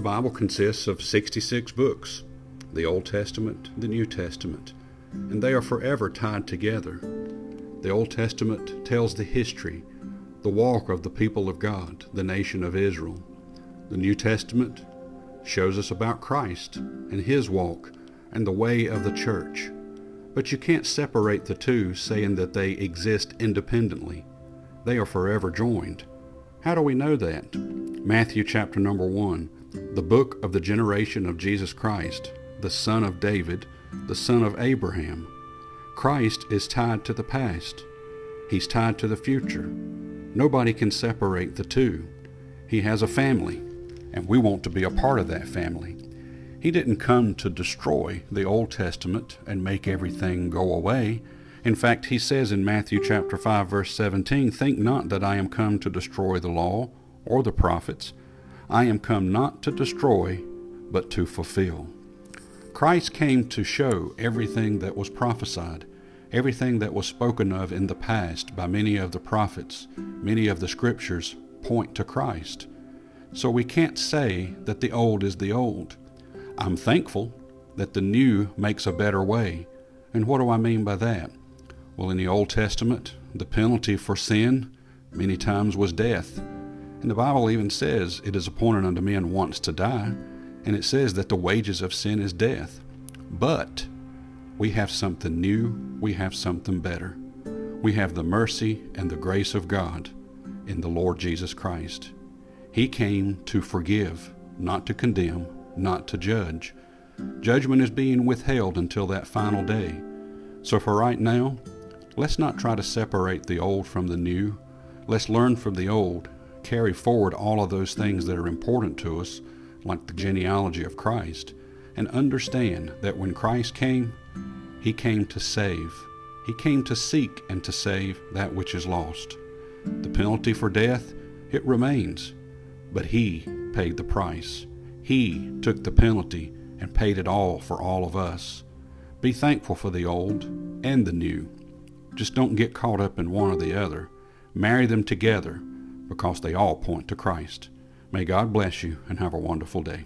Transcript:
Bible consists of 66 books the Old Testament, the New Testament, and they are forever tied together. The Old Testament tells the history, the walk of the people of God, the nation of Israel. The New Testament shows us about Christ and his walk and the way of the church. But you can't separate the two saying that they exist independently. They are forever joined. How do we know that? Matthew chapter number 1, the book of the generation of Jesus Christ, the son of David, the son of Abraham. Christ is tied to the past. He's tied to the future. Nobody can separate the two. He has a family, and we want to be a part of that family. He didn't come to destroy the Old Testament and make everything go away. In fact, he says in Matthew chapter 5 verse 17, "Think not that I am come to destroy the law or the prophets. I am come not to destroy, but to fulfill." Christ came to show everything that was prophesied, everything that was spoken of in the past by many of the prophets, many of the scriptures point to Christ. So we can't say that the old is the old. I'm thankful that the new makes a better way. And what do I mean by that? Well, in the Old Testament, the penalty for sin many times was death. And the Bible even says it is appointed unto men once to die, and it says that the wages of sin is death. But we have something new, we have something better. We have the mercy and the grace of God in the Lord Jesus Christ. He came to forgive, not to condemn, not to judge. Judgment is being withheld until that final day. So for right now, let's not try to separate the old from the new. Let's learn from the old, carry forward all of those things that are mm-hmm. important to us, like the genealogy of Christ, and understand that when Christ came, he came to save. He came to seek and to save that which is lost. The penalty for death, it remains, but he paid the price. He took the penalty and paid it all for all of us. Be thankful for the old and the new. Just don't get caught up in one or the other. Marry them together because they all point to Christ. May God bless you and have a wonderful day.